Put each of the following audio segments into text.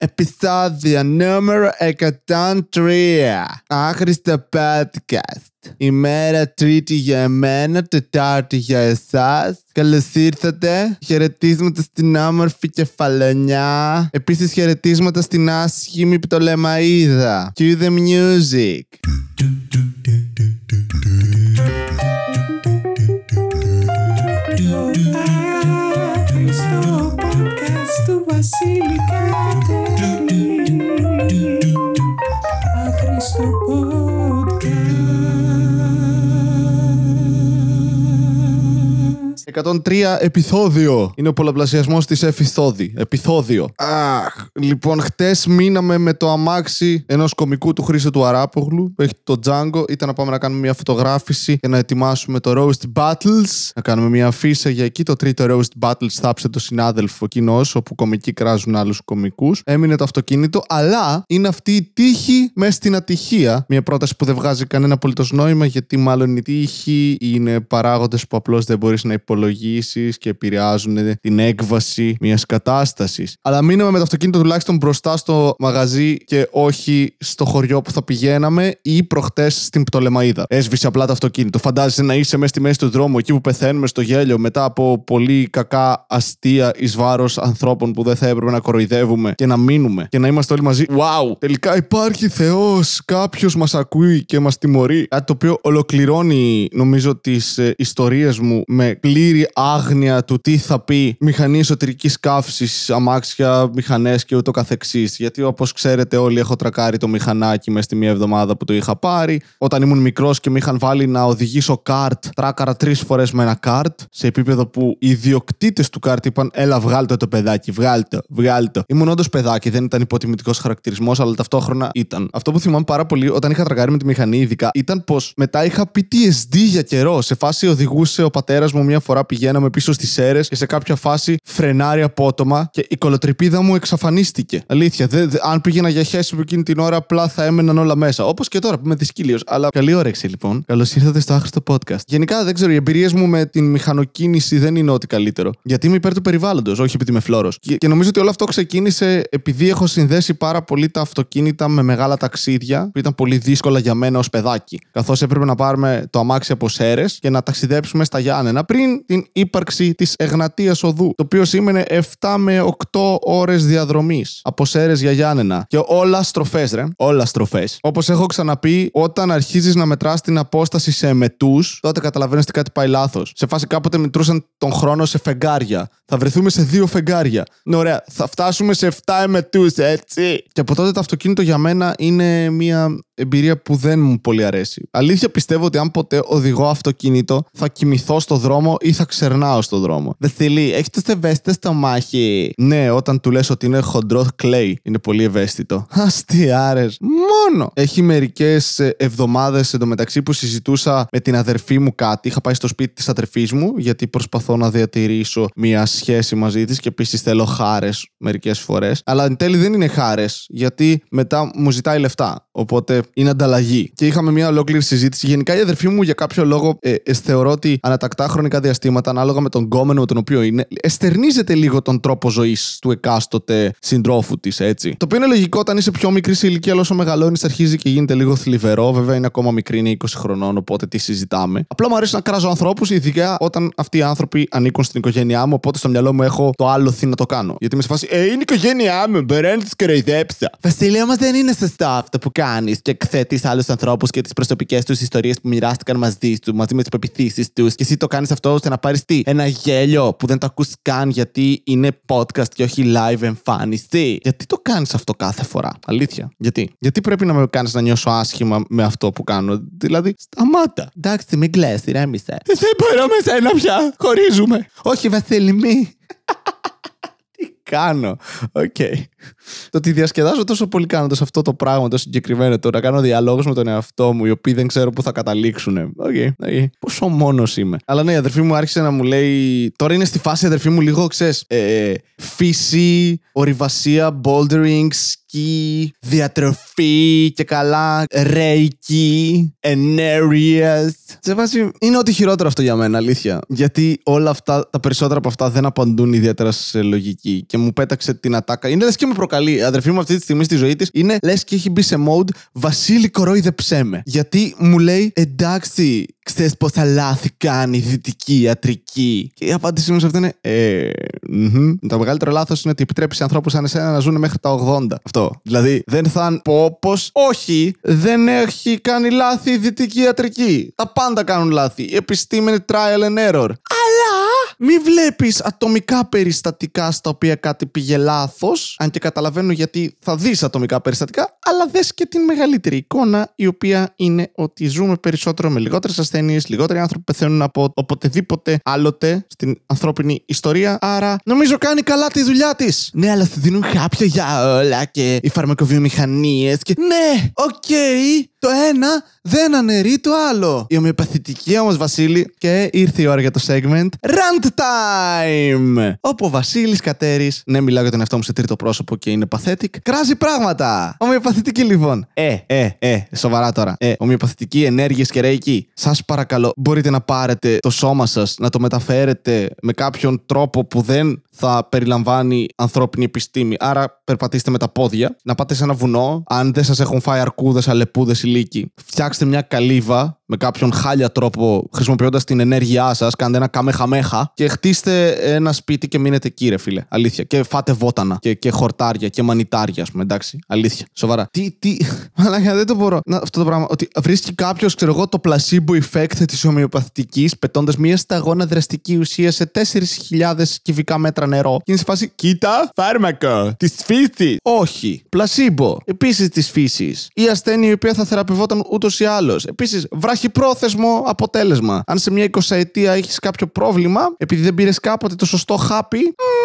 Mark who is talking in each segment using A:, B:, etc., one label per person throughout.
A: Επισόδιο νούμερο 103. Άχρηστο podcast. Ημέρα τρίτη για εμένα, τετάρτη για εσάς. Καλώς ήρθατε. Χαιρετίσματα στην όμορφη κεφαλονιά. Επίσης χαιρετίσματα στην άσχημη πτολεμαίδα. Cue the music.
B: Στο podcast του Βασίλη
A: 103 επεισόδιο. Είναι ο πολλαπλασιασμός της εφηθόδη. Επιθόδιο. Αχ. Λοιπόν, χτες μείναμε με το αμάξι ενός κομικού του Χρήστο του Αράπογλου. Που έχει το Django. Ήταν να πάμε να κάνουμε μια φωτογράφηση και να ετοιμάσουμε το Roast Battles. Να κάνουμε μια αφίσα για εκεί. Το τρίτο Roast Battles θάψε το συνάδελφο κοινό, όπου κομικοί κράζουν άλλους κομικούς. Έμεινε το αυτοκίνητο, αλλά είναι αυτή η τύχη μέσα στην ατυχία. Μια πρόταση που δεν βγάζει κανένα απολύτως νόημα, γιατί μάλλον η τύχη είναι παράγοντες που απλώς δεν μπορείς να υπολογίσει και επηρεάζουν την έκβαση μιας κατάστασης. Αλλά μείναμε με το αυτοκίνητο τουλάχιστον μπροστά στο μαγαζί και όχι στο χωριό που θα πηγαίναμε ή προχτές στην Πτολεμαίδα. Έσβησε απλά το αυτοκίνητο. Φαντάζεσαι να είσαι μέσα στη μέση του δρόμου, εκεί που πεθαίνουμε στο γέλιο μετά από πολύ κακά αστεία εις βάρος ανθρώπων που δεν θα έπρεπε να κοροϊδεύουμε και να μείνουμε και να είμαστε όλοι μαζί. Wow! Τελικά υπάρχει Θεός. Κάποιος μας ακούει και μας τιμωρεί. Κάτι το οποίο ολοκληρώνει, νομίζω, τις ε, ιστορίες μου με πλήρη άγνοια του τι θα πει μηχανή εσωτερικής καύσης, αμάξια, μηχανές και ούτω καθεξής. Γιατί όπως ξέρετε, όλοι έχω τρακάρει το μηχανάκι μες στη μία εβδομάδα που το είχα πάρει. Όταν ήμουν μικρός και με είχαν βάλει να οδηγήσω καρτ, τράκαρα τρεις φορές με ένα καρτ, σε επίπεδο που οι ιδιοκτήτες του καρτ είπαν: Έλα, βγάλτε το παιδάκι, βγάλτε το, βγάλτε το. Ήμουν όντως παιδάκι, δεν ήταν υποτιμητικός χαρακτηρισμός, αλλά ταυτόχρονα ήταν. Αυτό που θυμάμαι πάρα πολύ όταν είχα τρακάρει με τη μηχανή, ειδικά, ήταν πως μετά είχα PTSD για καιρό. Σε φάση οδηγούσε ο πατέρας μου μία φορά πηγαίναμε πίσω στις αίρες και σε κάποια φάση φρενάρει απότομα και η κολοτρυπίδα μου εξαφανίστηκε. Αλήθεια, δε, δε- αν πήγαινα για χέση από εκείνη την ώρα, απλά θα έμεναν όλα μέσα. Όπως και τώρα που είμαι δυσκύλιος. Αλλά καλή όρεξη λοιπόν. Καλώς ήρθατε στο άχρηστο podcast. Γενικά δεν ξέρω, οι εμπειρίες μου με την μηχανοκίνηση δεν είναι ό,τι καλύτερο. Γιατί είμαι υπέρ του περιβάλλοντος, όχι επειδή είμαι φλόρος. Και, και νομίζω ότι όλο αυτό ξεκίνησε επειδή έχω συνδέσει πάρα πολύ τα αυτοκίνητα με μεγάλα ταξίδια που ήταν πολύ δύσκολα για μένα ως παιδάκι. Καθώς έπρεπε να πάρουμε το αμάξι από Σέρες και να ταξιδέψουμε στα Γιάννενα πριν την ύπαρξη της Εγνατία Οδού. Το οποίο σήμαινε 7 με 8 ώρες διαδρομής από Σέρες για Γιάννενα. Και όλα στροφές, ρε. Όλα στροφές. Όπως έχω ξαναπεί, όταν αρχίζεις να μετράς την απόσταση σε εμετού, τότε καταλαβαίνεις ότι κάτι πάει λάθος. Σε φάση κάποτε μετρούσαν τον χρόνο σε φεγγάρια. Θα βρεθούμε σε δύο φεγγάρια. Ναι, ωραία. Θα φτάσουμε σε 7 εμετούς, έτσι. Και από τότε το αυτοκίνητο για μένα είναι μια εμπειρία που δεν μου πολύ αρέσει. Αλήθεια πιστεύω ότι αν ποτέ οδηγώ αυτοκίνητο, θα κοιμηθώ στο δρόμο ή θα ξερνάω στο δρόμο. Βασίλη, έχεις το ευαίσθητο στο μάχη; Ναι, όταν του λες ότι είναι χοντρό κλέι, είναι πολύ ευαίσθητο. Αστιάρες. Μόνο. Έχει μερικές εβδομάδες εντωμεταξύ που συζητούσα με την αδερφή μου κάτι. Είχα πάει στο σπίτι της αδερφής μου, γιατί προσπαθώ να διατηρήσω μια σχέση μαζί της και επίσης θέλω χάρες μερικές φορές. Αλλά εν τέλει δεν είναι χάρες, γιατί μετά μου ζητάει λεφτά. Οπότε είναι ανταλλαγή. Και είχαμε μια ολόκληρη συζήτηση. Γενικά η αδερφή μου για κάποιο λόγο ε, ε, θεωρώ ότι ανατακτά χρονικά διαστήματα, ανάλογα με τον γκόμενο με τον οποίο είναι, εστερνίζεται λίγο τον τρόπο ζωής του εκάστοτε συντρόφου της, έτσι. Το οποίο είναι λογικό όταν είσαι πιο μικρής σε ηλικία, αλλά όσο μεγαλώνεις, αρχίζει και γίνεται λίγο θλιβερό. Βέβαια είναι ακόμα μικρή, είναι 20 χρονών, οπότε τι συζητάμε. Απλά μου αρέσει να κράζω ανθρώπους, ειδικά όταν αυτοί οι άνθρωποι ανήκουν στην οικογένειά μου, οπότε στο μυαλό μου έχω το άλλο θύ να το κάνω. Γιατί είμαι σε φάση, Ε, είναι η οικογένειά μου, μπορεί να του κοροϊδέψα. Βασίλειο, όμως δεν είναι σωστό αυτό που κάνεις και εκθέτεις άλλους ανθρώπους και τις προσωπικές τους ιστορίες που μοιράστηκαν μαζί τους, μαζί με τις πεπιθήσεις τους. Και εσύ το κάνεις αυτό ώστε να πάρεις τι, ένα γέλιο που δεν το ακούς καν γιατί είναι podcast και όχι live εμφάνιση; Γιατί το κάνεις αυτό κάθε φορά, αλήθεια. Γιατί, γιατί πρέπει να με κάνεις να νιώσω άσχημα με αυτό που κάνω; Δηλαδή, σταμάτα. Εντάξει, μην κλαις, ηρέμησε. Δεν μπορώ με σένα πια. Χωρίζουμε. Όχι, Βασίλη, μη. Τι κάνω. Οκ. Το ότι διασκεδάζω τόσο πολύ κάνοντας αυτό το πράγμα το συγκεκριμένο, το να κάνω διαλόγους με τον εαυτό μου, οι οποίοι δεν ξέρω πού θα καταλήξουν. Οκ. okay. Πόσο μόνος είμαι. Αλλά ναι, η αδερφή μου άρχισε να μου λέει. Τώρα είναι στη φάση η αδερφή μου λίγο, ξέρεις. Ε, φύση, ορειβασία, bouldering, ιατρική, διατροφή και καλά, ρέικι, ενέργειες. Σε φάση, είναι ό,τι χειρότερο αυτό για μένα, αλήθεια. Γιατί όλα αυτά, τα περισσότερα από αυτά δεν απαντούν ιδιαίτερα σε λογική. Και μου πέταξε την ατάκα. Είναι λες και με προκαλεί. Η αδερφή μου αυτή τη στιγμή στη ζωή της είναι λες και έχει μπει σε mode Βασίλη κορόιδεψέ με. Γιατί μου λέει εντάξει, ξέρεις πόσα λάθη κάνει η δυτική ιατρική. Και η απάντησή μου σε αυτό είναι. Ε, μμμ. Το μεγαλύτερο λάθος είναι ότι επιτρέπει σε ανθρώπους σαν εσένα να ζουν μέχρι τα 80. Αυτό. Δηλαδή δεν θα πω πως όχι, δεν έχει κάνει λάθη η δυτική ιατρική. Τα πάντα κάνουν λάθη. Η επιστήμη είναι trial and error. Αλλά μη βλέπεις ατομικά περιστατικά στα οποία κάτι πήγε λάθος. Αν και καταλαβαίνω γιατί θα δεις ατομικά περιστατικά, αλλά δες και την μεγαλύτερη εικόνα, η οποία είναι ότι ζούμε περισσότερο με λιγότερες ασθένειες, λιγότεροι άνθρωποι πεθαίνουν από οποτεδήποτε άλλοτε στην ανθρώπινη ιστορία. Άρα νομίζω κάνει καλά τη δουλειά της. Ναι, αλλά σου δίνουν χάπια για όλα και οι φαρμακοβιομηχανίες και. Ναι, οκ, το ένα δεν αναιρεί το άλλο. Η ομοιοπαθητική όμως, Βασίλη, και ήρθε η ώρα για το segment Rant Time! Όπου ο Βασίλης Κατέρη, ναι, μιλάω για τον εαυτό μου σε τρίτο πρόσωπο και είναι pathetic, κράζει πράγματα. Ομοιοπαθητική λοιπόν. Ε, ε, ε, σοβαρά τώρα. Ε, ομοιοπαθητική ενέργειες και ρέικι. Σας παρακαλώ, μπορείτε να πάρετε το σώμα σας, να το μεταφέρετε με κάποιον τρόπο που δεν θα περιλαμβάνει ανθρώπινη επιστήμη. Άρα, περπατήστε με τα πόδια, να πάτε σε ένα βουνό. Αν δεν σας έχουν φάει αρκούδες, αλεπούδες ή λύκοι, φτιάξτε μια καλύβα με κάποιον χάλια τρόπο, χρησιμοποιώντας την ενέργειά σας, κάντε ένα καμέχαμέχα και χτίστε ένα σπίτι και μείνετε εκεί, ρε φίλε. Αλήθεια. Και φάτε βότανα και, και χορτάρια και μανιτάρια, ας πούμε. Εντάξει. Αλήθεια. Σοβαρά. Τι, τι. Μαλάκα, δεν το μπορώ. Να, αυτό το πράγμα. Ότι βρίσκει κάποιος, ξέρω εγώ, το placebo effect της ομοιοπαθητικής, πετώντας μια σταγόνα δραστική ουσία σε 4.000 κυβικά μέτρα νερό. Και είναι σε φάση, κοίτα, φάρμακο της φύσης. Όχι. Πλασίμπο. Επίσης της φύσης. Η ασθένεια η οποία θα θεραπευόταν ούτως ή άλλως. Επίσης, βραχυπρόθεσμο αποτέλεσμα. Αν σε μια 20 ετία έχεις κάποιο πρόβλημα, επειδή δεν πήρες κάποτε το σωστό χάπι, μμμ,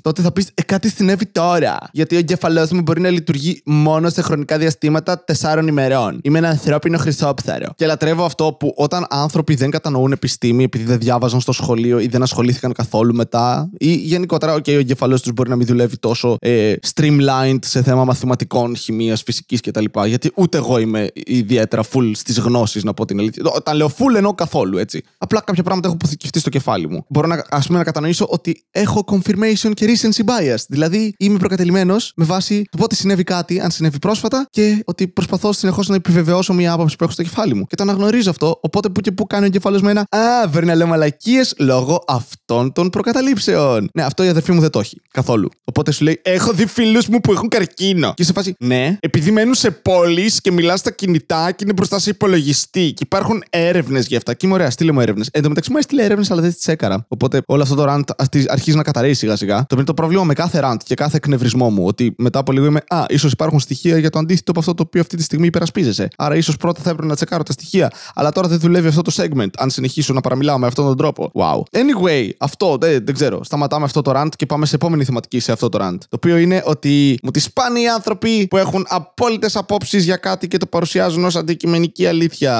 A: τότε θα πεις ε, κάτι συνέβη τώρα. Γιατί ο εγκεφαλό μου μπορεί να λειτουργεί μόνο σε χρονικά διαστήματα 4 ημερών. Είμαι ένα ανθρώπινο χρυσόψαρο. Και λατρεύω αυτό που όταν άνθρωποι δεν κατανοούν επιστήμη επειδή δεν διάβαζαν στο σχολείο ή δεν ασχολήθηκαν καθόλου μετά, ή γενικότερα, OK, ο εγκεφαλό τους μπορεί να μην δουλεύει τόσο ε, streamlined σε θέμα μαθηματικών, χημίας, φυσικής κτλ. Γιατί ούτε εγώ είμαι ιδιαίτερα full στις γνώσεις, να πω την αλήθεια. Όταν λέω full εννοώ καθόλου, έτσι. Απλά κάποια πράγματα έχω αποθηκευτεί στο κεφάλι μου. Μπορώ να, ας πούμε, να κατανοήσω ότι έχω confirmation και recency bias. Δηλαδή, είμαι προκατελημένο με βάση το πότε συνέβη κάτι, αν συνέβη πρόσφατα, και ότι προσπαθώ συνεχώς να επιβεβαιώσω μια άποψη που έχω στο κεφάλι μου. Και το αναγνωρίζω αυτό, οπότε που και που κάνει ο εγκεφαλό με ένα Α, βρει να λέω μαλακίες λόγω αυτών των προκαταλήψεων. Ναι, αυτό η αδερφή μου δεν το έχει καθόλου. Οπότε σου λέει: Έχω δει φίλους μου που έχουν καρκίνο. Και σε φάση, ναι, επειδή μένουν σε πόλεις και μιλάς στα κινητά και είναι μπροστά σε υπολογιστή. Και υπάρχουν έρευνες για αυτά. Και είμαι ωραία, στείλε μου έρευνες. Εν τω μεταξύ μου έστειλε έρευνες, αλλά δεν τις έκανα. Οπότε όλο αυτό το rant αστι- αρχίζει να καταραίει σιγά σιγά. Το οποίο είναι το πρόβλημα με κάθε rant και κάθε εκνευρισμό μου. Ότι μετά από λίγο είμαι, Α, ίσως υπάρχουν στοιχεία για το αντίθετο από αυτό το οποίο αυτή τη στιγμή υπερασπίζεσαι. Άρα ίσως πρώτα θα έπρεπε να τσεκάρω τα στοιχεία. Αλλά τώρα δεν δουλεύει αυτό το segment. Αν συνεχίσω να παραμιλάω με αυτόν τον τρόπο. Wow. Anyway, αυτό δεν, δεν ξέρω. Σταματάμε αυτό το rant και πάμε σε επόμενη θεματική σε αυτό το rant. Το οποίο είναι ότι μου τη σπάνε οι άνθρωποι που έχουν απόλυτες απόψεις για κάτι και το παρουσιάζουν ως αντικειμενική αλήθεια.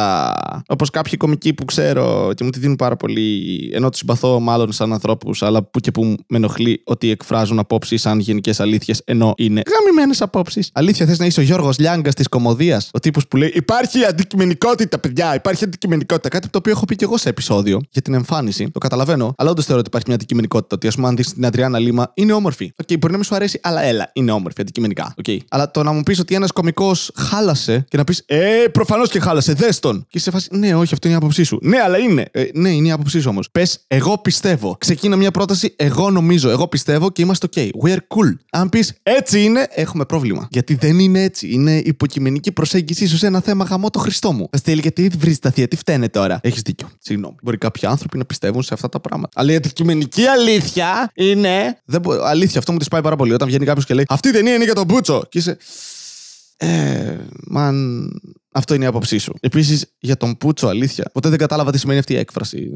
A: Όπως κάποιοι κωμικοί που ξέρω και μου τη δίνουν πάρα πολύ, ενώ τους συμπαθώ μάλλον σαν ανθρώπους, αλλά που και που με ενοχλεί ότι εκφράζουν απόψεις σαν γενικές αλήθειες, ενώ είναι γαμημένε απόψεις. Αλήθεια, θες να είσαι ο Γιώργος Λιάγκας της κωμωδίας, ο τύπος που λέει Υπάρχει αντικειμενικότητα, παιδιά, υπάρχει αντικειμενικότητα. Κάτι το οποίο έχω πει και εγώ σε επεισόδιο για την εμφάνιση. Το καταλαβαίνω, αλλά όντως θεωρώ ότι υπάρχει μια αντικειμενικότητα. Ότι ας πούμε, αν δεις την Αντριάννα Λίμα, είναι όμορφη. Οκ, μπορεί να μην σου αρέσει, αλλά έλα, είναι όμορφη αντικειμενικά. Οκ. Αλλά το να μου πεις ότι ένας κωμικός χάλασε και να πεις Ε, προφανώς και χάλασε, δες τον. Και είσαι σε φάση, Ναι, όχι, αυτό είναι η άποψή σου. Ναι, αλλά είναι. Ε, ναι, είναι η άποψή σου όμως. Πες, εγώ πιστεύω. Ξεκίνα μια πρόταση, εγώ νομίζω, εγώ πιστεύω και είμαστε OK. We're cool. Αν πεις έτσι είναι, έχουμε πρόβλημα. Γιατί δεν είναι έτσι. Είναι υποκειμενική προσέγγιση σου σε ένα θέμα γαμό το Χριστό μου. Θα στείλει γιατί βρεις τα θεία, τι φταίνε τώρα; Έχεις δίκιο. Συγγνώμη. Μπορεί κάποιοι άνθρωποι να πιστεύουν σε αυτά τα πράγματα. Αλλά η αντικειμενική αλήθεια είναι. Δεν μπο... Αλήθεια, αυτό μου τη πάει πάρα πολύ. Όταν βγαίνει κάποιος και λέει Αυτή η ταινία είναι για τον Μπούτσο. Και είσαι. Ε, man. Αυτό είναι η άποψή σου. Επίσης, για τον πούτσο, αλήθεια. Ποτέ δεν κατάλαβα τι σημαίνει αυτή η έκφραση.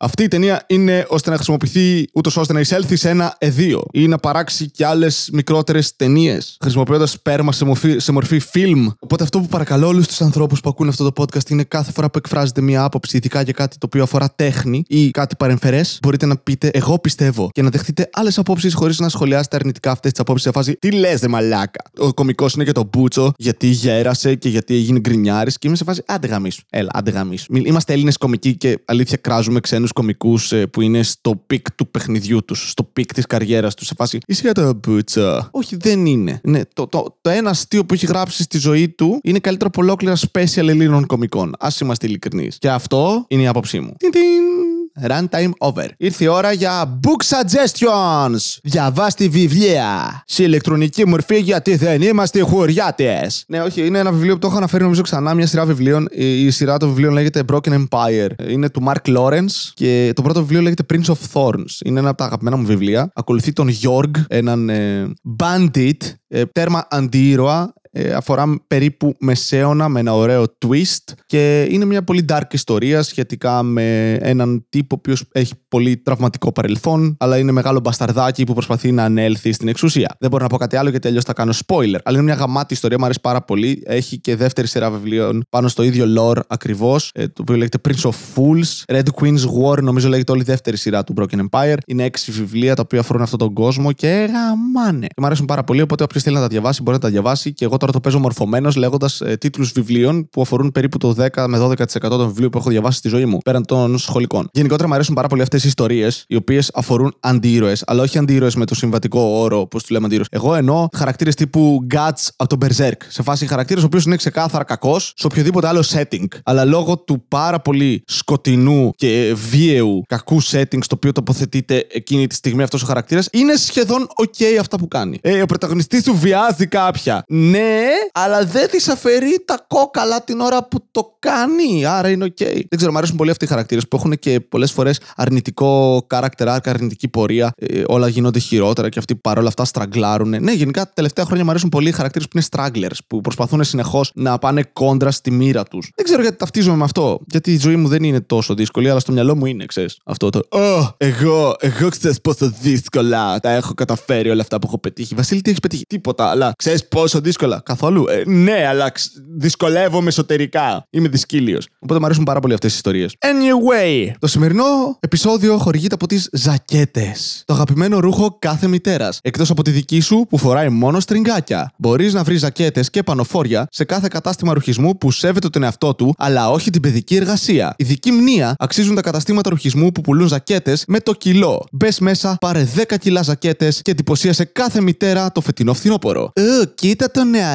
A: Αυτή η ταινία είναι ώστε να χρησιμοποιηθεί ούτως ώστε να εισέλθει σε ένα αιδοίο ή να παράξει και άλλες μικρότερες ταινίες, χρησιμοποιώντας σπέρμα σε μορφή, σε μορφή φιλμ. Οπότε αυτό που παρακαλώ όλους τους ανθρώπους που ακούνε αυτό το podcast είναι κάθε φορά που εκφράζετε μία άποψη, ειδικά για κάτι το οποίο αφορά τέχνη ή κάτι παρεμφερές, μπορείτε να πείτε Εγώ πιστεύω και να δεχτείτε άλλες απόψεις χωρίς να σχολιάσετε αρνητικά αυτές τις απόψεις σε φάση Τι λες, ρε μαλάκα. Ο κωμικός είναι για τον πούτσο γιατί γέρασε και γιατί έγινε γκρινιάρης και είμαι σε φάση Άντε γαμίσου. Έλα, άντε γαμίσου. Μη- Είμαστε Έλληνες κωμικοί και αλήθεια κράζουμε ξένους κωμικούς που είναι στο peak του παιχνιδιού τους, στο peak της καριέρας τους. Σε φάση Είσαι για το μπούτσο. Όχι, δεν είναι. Ναι, το, το, το ένα αστείο που έχει γράψει στη ζωή του είναι καλύτερο από ολόκληρα special Ελλήνων κομικών. Α είμαστε ειλικρινείς. Και αυτό είναι η άποψή μου. Τιν, τιν. Runtime over. Ήρθε η ώρα για book suggestions. Διαβάστε βιβλία. Σε ηλεκτρονική μορφή γιατί δεν είμαστε χωριάτες. Ναι, όχι, είναι ένα βιβλίο που το έχω αναφέρει νομίζω ξανά. Μια σειρά βιβλίων. Η, η σειρά των βιβλίων λέγεται Broken Empire. Είναι του Mark Lawrence και το πρώτο βιβλίο λέγεται Prince of Thorns. Είναι ένα από τα αγαπημένα μου βιβλία. Ακολουθεί τον Jorg, έναν ε, bandit, ε, τέρμα αντίήρωα, ε, αφορά περίπου μεσαίωνα με ένα ωραίο twist και είναι μια πολύ dark ιστορία σχετικά με έναν τύπο ο οποίος έχει πολύ τραυματικό παρελθόν αλλά είναι μεγάλο μπασταρδάκι που προσπαθεί να ανέλθει στην εξουσία. Δεν μπορώ να πω κάτι άλλο γιατί αλλιώς θα κάνω spoiler. Αλλά είναι μια γαμάτη ιστορία, μου αρέσει πάρα πολύ. Έχει και δεύτερη σειρά βιβλίων πάνω στο ίδιο lore ακριβώς, το οποίο λέγεται Prince of Fools. Red Queen's War, νομίζω λέγεται όλη η δεύτερη σειρά του Broken Empire. Είναι έξι βιβλία τα οποία αφορούν αυτόν τον κόσμο και γαμάνε. Και μου αρέσουν πάρα πολύ, οπότε όποιος θέλει να τα διαβάσει μπορεί να τα διαβάσει και εγώ τώρα το παίζω μορφωμένος λέγοντας ε, τίτλους βιβλίων που αφορούν περίπου το 10 με 12% των βιβλίων που έχω διαβάσει στη ζωή μου, πέραν των σχολικών. Γενικότερα μου αρέσουν πάρα πολύ αυτές οι ιστορίες, οι οποίες αφορούν αντίρωε, αλλά όχι αντίρωε με το συμβατικό όρο, όπως του λέμε αντίρωε. Εγώ εννοώ χαρακτήρες τύπου Guts από τον Berserk. Σε φάση χαρακτήρες ο οποίος είναι ξεκάθαρα κακός σε οποιοδήποτε άλλο setting. Αλλά λόγω του πάρα πολύ σκοτεινού και βίαιου κακού setting στο οποίο τοποθετείται εκείνη τη στιγμή αυτός ο χαρακτήρας, είναι σχεδόν OK αυτά που κάνει. Ε, ο πρωταγωνιστής του βιάζει κάποια. Ναι, αλλά δεν της αφαιρεί τα κόκαλα την ώρα που το κάνει. Άρα είναι OK. Δεν ξέρω, μου αρέσουν πολύ αυτοί οι χαρακτήρες που έχουν και πολλές φορές αρνητικό character arc, αρνητική πορεία. Ε, όλα γίνονται χειρότερα και αυτοί παρόλα αυτά στραγκλάρουν. Ναι, γενικά τα τελευταία χρόνια μου αρέσουν πολύ οι χαρακτήρες που είναι stragglers, που προσπαθούν συνεχώς να πάνε κόντρα στη μοίρα τους. Δεν ξέρω γιατί ταυτίζομαι με αυτό. Γιατί η ζωή μου δεν είναι τόσο δύσκολη, αλλά στο μυαλό μου είναι, ξέρεις. Αυτό το. Ω, εγώ, εγώ ξέρεις πόσο δύσκολα τα έχω καταφέρει όλα αυτά που έχω πετύχει. Βασίλη, τι έχεις πετύχει; Τίποτα, αλλά ξέρεις πόσο δύσκολα. Καθόλου. Ε, ναι, αλλά ξ- δυσκολεύομαι εσωτερικά. Είμαι δυσκύλιος. Οπότε μου αρέσουν πάρα πολύ αυτές τι ιστορίες. Anyway, το σημερινό επεισόδιο χορηγείται από τις ζακέτες. Το αγαπημένο ρούχο κάθε μητέρας. Εκτός από τη δική σου που φοράει μόνο στριγκάκια. Μπορείς να βρεις ζακέτες και πανοφόρια σε κάθε κατάστημα ρουχισμού που σέβεται τον εαυτό του, αλλά όχι την παιδική εργασία. Ειδική μνήα αξίζουν τα καταστήματα ρουχισμού που πουλούν ζακέτες με το κιλό. Μπες μέσα, πάρε 10 κιλά ζακέτες και εντυπωσίασε κάθε μητέρα το φετινό φθινόπωρο. Ε, κοίτα το νεαρό.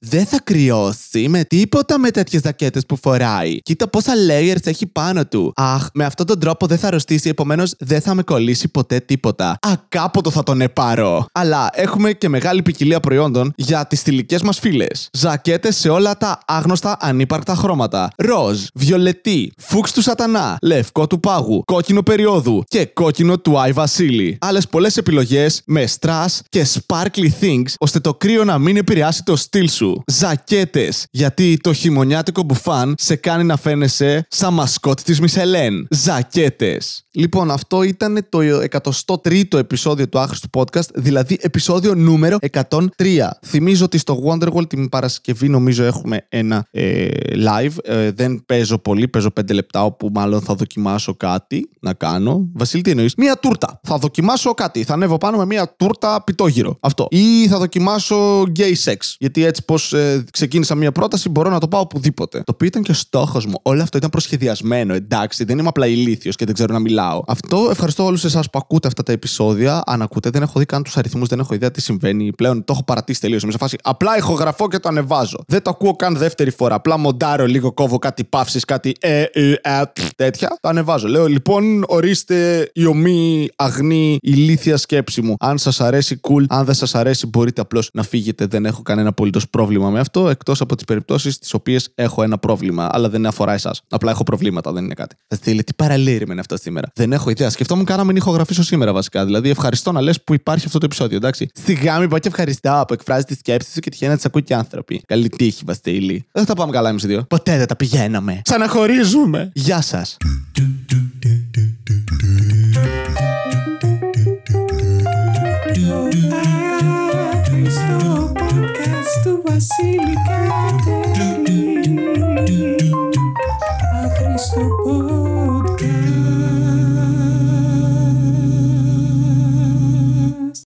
A: Δεν θα κρυώσει με τίποτα με τέτοιες ζακέτες που φοράει. Κοίτα πόσα layers έχει πάνω του. Αχ, με αυτόν τον τρόπο δεν θα αρρωστήσει, επομένως δεν θα με κολλήσει ποτέ τίποτα. Α, κάποτε θα τον επάρω. Αλλά έχουμε και μεγάλη ποικιλία προϊόντων για τις θηλυκές μας φίλε. Ζακέτες σε όλα τα άγνωστα ανύπαρκτα χρώματα. Ροζ, βιολετή, φούξ του σατανά, λευκό του πάγου, κόκκινο περιόδου και κόκκινο του Άι Βασίλη. Άλλες πολλές επιλογές με strass και sparkly things ώστε το κρύο να μην επηρεάσει το στυλ σου. Ζακέτες, γιατί το χειμωνιάτικο μπουφάν σε κάνει να φαίνεσαι σαν μασκότ της Μισελέν. Ζακέτες. Λοιπόν, αυτό ήταν το 103ο επεισόδιο του άχρηστου podcast, δηλαδή επεισόδιο νούμερο 103. Θυμίζω ότι στο Wonderwall την Παρασκευή νομίζω έχουμε ένα ε, live. Ε, δεν παίζω πολύ, παίζω 5 λεπτά όπου μάλλον θα δοκιμάσω κάτι να κάνω. Βασίλη, τι εννοείς; Μία τούρτα. Θα δοκιμάσω κάτι. Θα ανέβω πάνω με μία τούρτα πιτόγυρο. Αυτό. Ή θα δοκιμάσω gay sex. Γιατί έτσι πώ ξεκίνησα μία πρόταση μπορώ να το πάω οπουδήποτε. Το οποίο ήταν και ο στόχος μου. Όλο αυτό ήταν προσχεδιασμένο. Εντάξει, δεν είμαι απλά ηλίθιος και δεν ξέρω να μιλάω. Αυτό ευχαριστώ όλους εσάς που ακούτε αυτά τα επεισόδια. Αν ακούτε, δεν έχω δει καν τους αριθμούς, δεν έχω ιδέα τι συμβαίνει. Πλέον το έχω παρατήσει τελείως. Είμαι σε φάση απλά ηχογραφώ και το ανεβάζω. Δεν το ακούω καν δεύτερη φορά. Απλά μοντάρω λίγο, κόβω κάτι παύσεις, κάτι ε, ε, ε, πφ, τέτοια. Το ανεβάζω. Λέω λοιπόν, ορίστε η ομή αγνή ηλίθια σκέψη μου. Αν σας αρέσει, cool. Αν δεν σας αρέσει, μπορείτε απλώς να φύγετε. Δεν έχω κανένα απολύτως πρόβλημα με αυτό. Εκτός από τις περιπτώσεις τις οποίες έχω ένα πρόβλημα. Αλλά δεν αφορά εσάς. Απλά έχω προβλήματα, δεν είναι κάτι. Θα στείλει τι παραλήρημα είναι αυτό σήμερα. Δεν έχω ιδέα. Σκεφτόμουν κάναμε να ηχογραφήσω σήμερα βασικά. Δηλαδή ευχαριστώ να λες που υπάρχει αυτό το επεισόδιο, εντάξει. Σιγά μην πω και ευχαριστώ που εκφράζει τη σκέψη σου και τυχαίνει να τις ακούει και άνθρωποι. Καλή τύχη, Βασίλη. Δεν θα τα πάμε καλά εμείς οι δύο. Ποτέ δεν τα πηγαίναμε. Ξαναχωρίζουμε. Γεια
B: σας.